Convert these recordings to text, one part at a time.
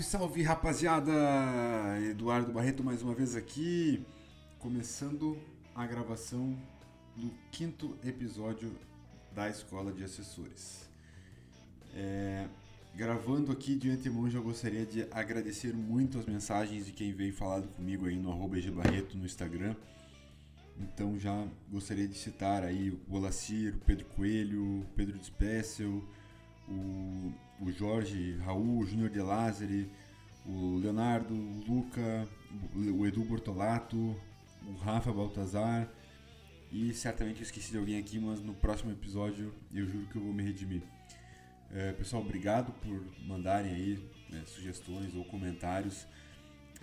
Salve, salve rapaziada! Eduardo Barreto mais uma vez aqui, começando a gravação do quinto episódio da Escola de Assessores. É, gravando aqui de antemão, já gostaria de agradecer muito as mensagens de quem veio falado comigo aí no arroba Barreto no Instagram. Então já gostaria de citar aí o Olacir, o Pedro Coelho, o Pedro Despessel, o, o Jorge Raul, o Júnior de Lázari, o Leonardo, o Luca, o Edu Bortolato, o Rafa Baltazar e certamente eu esqueci de alguém aqui, mas no próximo episódio eu juro que eu vou me redimir. É, pessoal, obrigado por mandarem aí né, sugestões ou comentários.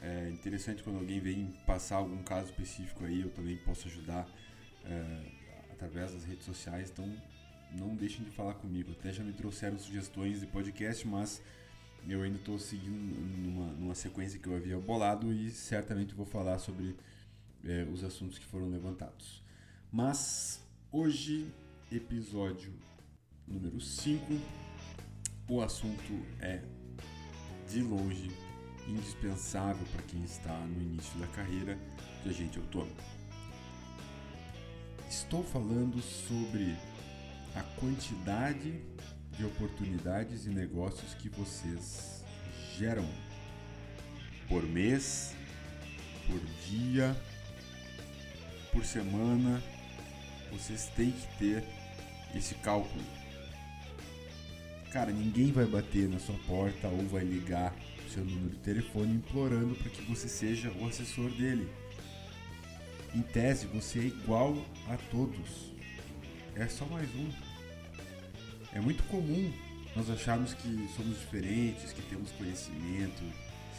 É interessante quando alguém vem passar algum caso específico aí, eu também posso ajudar é, através das redes sociais. Então não deixem de falar comigo. Até já me trouxeram sugestões de podcast, mas eu ainda estou seguindo numa, numa, sequência que eu havia bolado e certamente vou falar sobre é, os assuntos que foram levantados. Mas hoje, episódio número 5, o assunto é de longe indispensável para quem está no início da carreira de agente autônomo. Estou falando sobre a quantidade de oportunidades e negócios que vocês geram por mês, por dia, por semana. Vocês têm que ter esse cálculo. Cara, ninguém vai bater na sua porta ou vai ligar o seu número de telefone implorando para que você seja o assessor dele. Em tese, você é igual a todos. É só mais um. É muito comum nós acharmos que somos diferentes, que temos conhecimento,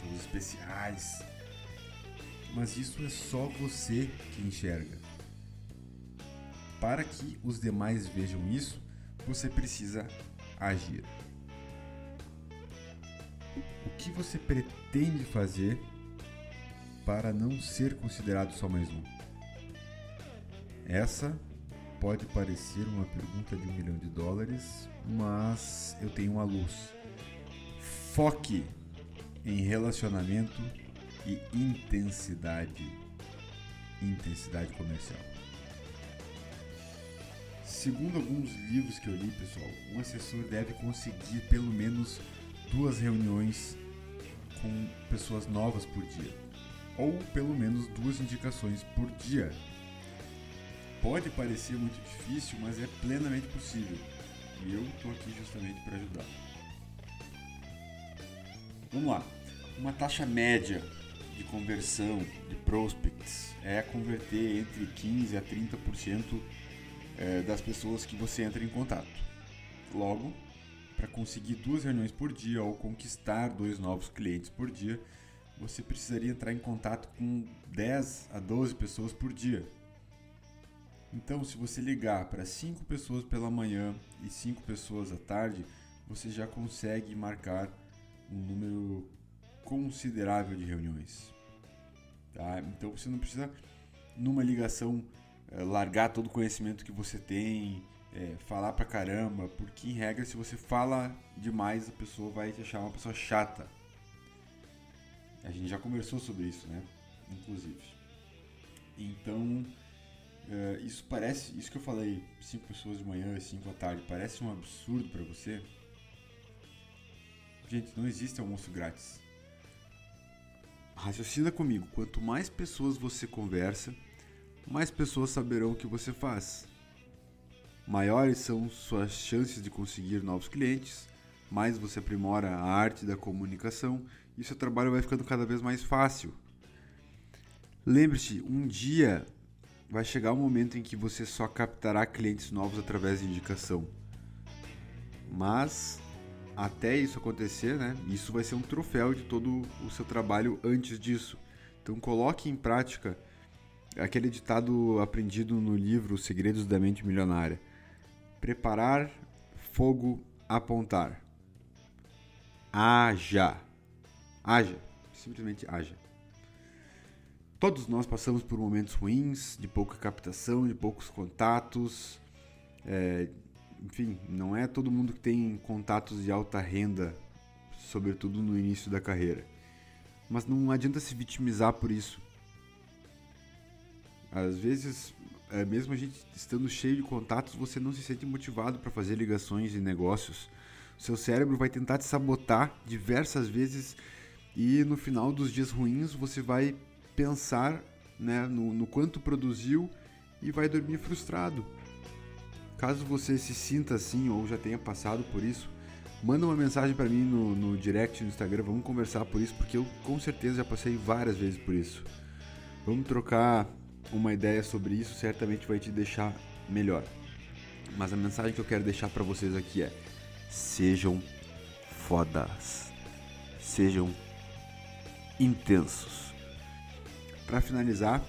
somos especiais. Mas isso é só você que enxerga. Para que os demais vejam isso, você precisa agir. O que você pretende fazer para não ser considerado só mais um? Essa pode parecer uma pergunta de um milhão de dólares, mas eu tenho uma luz. Foque em relacionamento e intensidade. Intensidade comercial. Segundo alguns livros que eu li, pessoal, um assessor deve conseguir pelo menos duas reuniões com pessoas novas por dia, ou pelo menos duas indicações por dia Pode parecer muito difícil, mas é plenamente possível. E eu estou aqui justamente para ajudar. Vamos lá. Uma taxa média de conversão de prospects é converter entre 15 a 30% é, das pessoas que você entra em contato. Logo, para conseguir duas reuniões por dia ou conquistar dois novos clientes por dia, você precisaria entrar em contato com 10 a 12 pessoas por dia. Então, se você ligar para 5 pessoas pela manhã e 5 pessoas à tarde, você já consegue marcar um número considerável de reuniões. Tá? Então, você não precisa, numa ligação, eh, largar todo o conhecimento que você tem, é, falar pra caramba, porque em regra, se você fala demais, a pessoa vai te achar uma pessoa chata. A gente já conversou sobre isso, né? Inclusive. Então, Uh, isso parece, isso que eu falei, cinco pessoas de manhã e cinco à tarde, parece um absurdo para você? Gente, não existe almoço grátis. Raciocina comigo, quanto mais pessoas você conversa, mais pessoas saberão o que você faz. Maiores são suas chances de conseguir novos clientes, mais você aprimora a arte da comunicação e seu trabalho vai ficando cada vez mais fácil. Lembre-se, um dia vai chegar o um momento em que você só captará clientes novos através de indicação. Mas até isso acontecer, né? Isso vai ser um troféu de todo o seu trabalho antes disso. Então coloque em prática aquele ditado aprendido no livro Segredos da Mente Milionária. Preparar, fogo, apontar. Haja. Haja. Simplesmente haja. Todos nós passamos por momentos ruins, de pouca captação, de poucos contatos. É, enfim, não é todo mundo que tem contatos de alta renda sobretudo no início da carreira. Mas não adianta se vitimizar por isso. Às vezes, é, mesmo a gente estando cheio de contatos, você não se sente motivado para fazer ligações e negócios. Seu cérebro vai tentar te sabotar diversas vezes e no final dos dias ruins você vai pensar né, no, no quanto produziu e vai dormir frustrado. Caso você se sinta assim ou já tenha passado por isso, manda uma mensagem para mim no, no direct no Instagram, vamos conversar por isso, porque eu com certeza já passei várias vezes por isso. Vamos trocar uma ideia sobre isso, certamente vai te deixar melhor. Mas a mensagem que eu quero deixar para vocês aqui é: sejam fodas, sejam intensos. Para finalizar,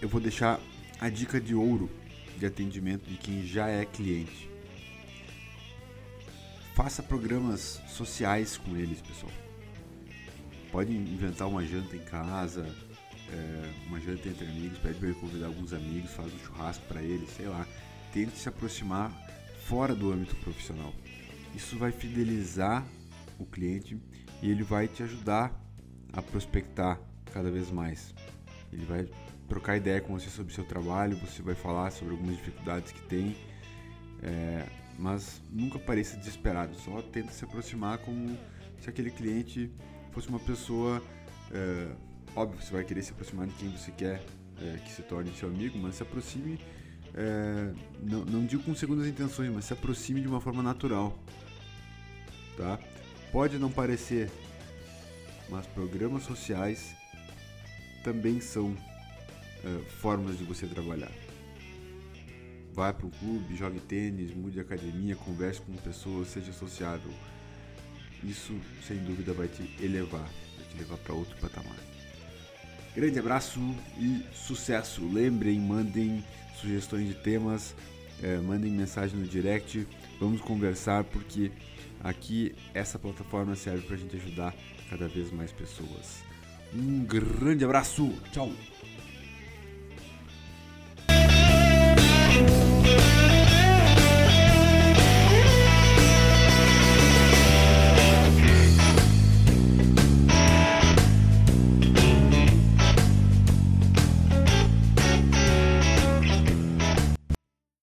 eu vou deixar a dica de ouro de atendimento de quem já é cliente. Faça programas sociais com eles, pessoal. Pode inventar uma janta em casa, é, uma janta entre amigos, pede para convidar alguns amigos, faz um churrasco para eles, sei lá. Tente se aproximar fora do âmbito profissional. Isso vai fidelizar o cliente e ele vai te ajudar a prospectar cada vez mais. Ele vai trocar ideia com você sobre o seu trabalho, você vai falar sobre algumas dificuldades que tem, é, mas nunca pareça desesperado, só tenta se aproximar como se aquele cliente fosse uma pessoa. É, óbvio, você vai querer se aproximar de quem você quer é, que se torne seu amigo, mas se aproxime, é, não, não digo com segundas intenções, mas se aproxime de uma forma natural. Tá? Pode não parecer, mas programas sociais também são uh, formas de você trabalhar. Vá para um clube, jogue tênis, mude de academia, converse com pessoas, seja sociável. Isso, sem dúvida, vai te elevar, vai te levar para outro patamar. Grande abraço e sucesso! Lembrem, mandem sugestões de temas, é, mandem mensagem no direct, vamos conversar porque aqui essa plataforma serve para a gente ajudar cada vez mais pessoas. Um grande abraço. Tchau.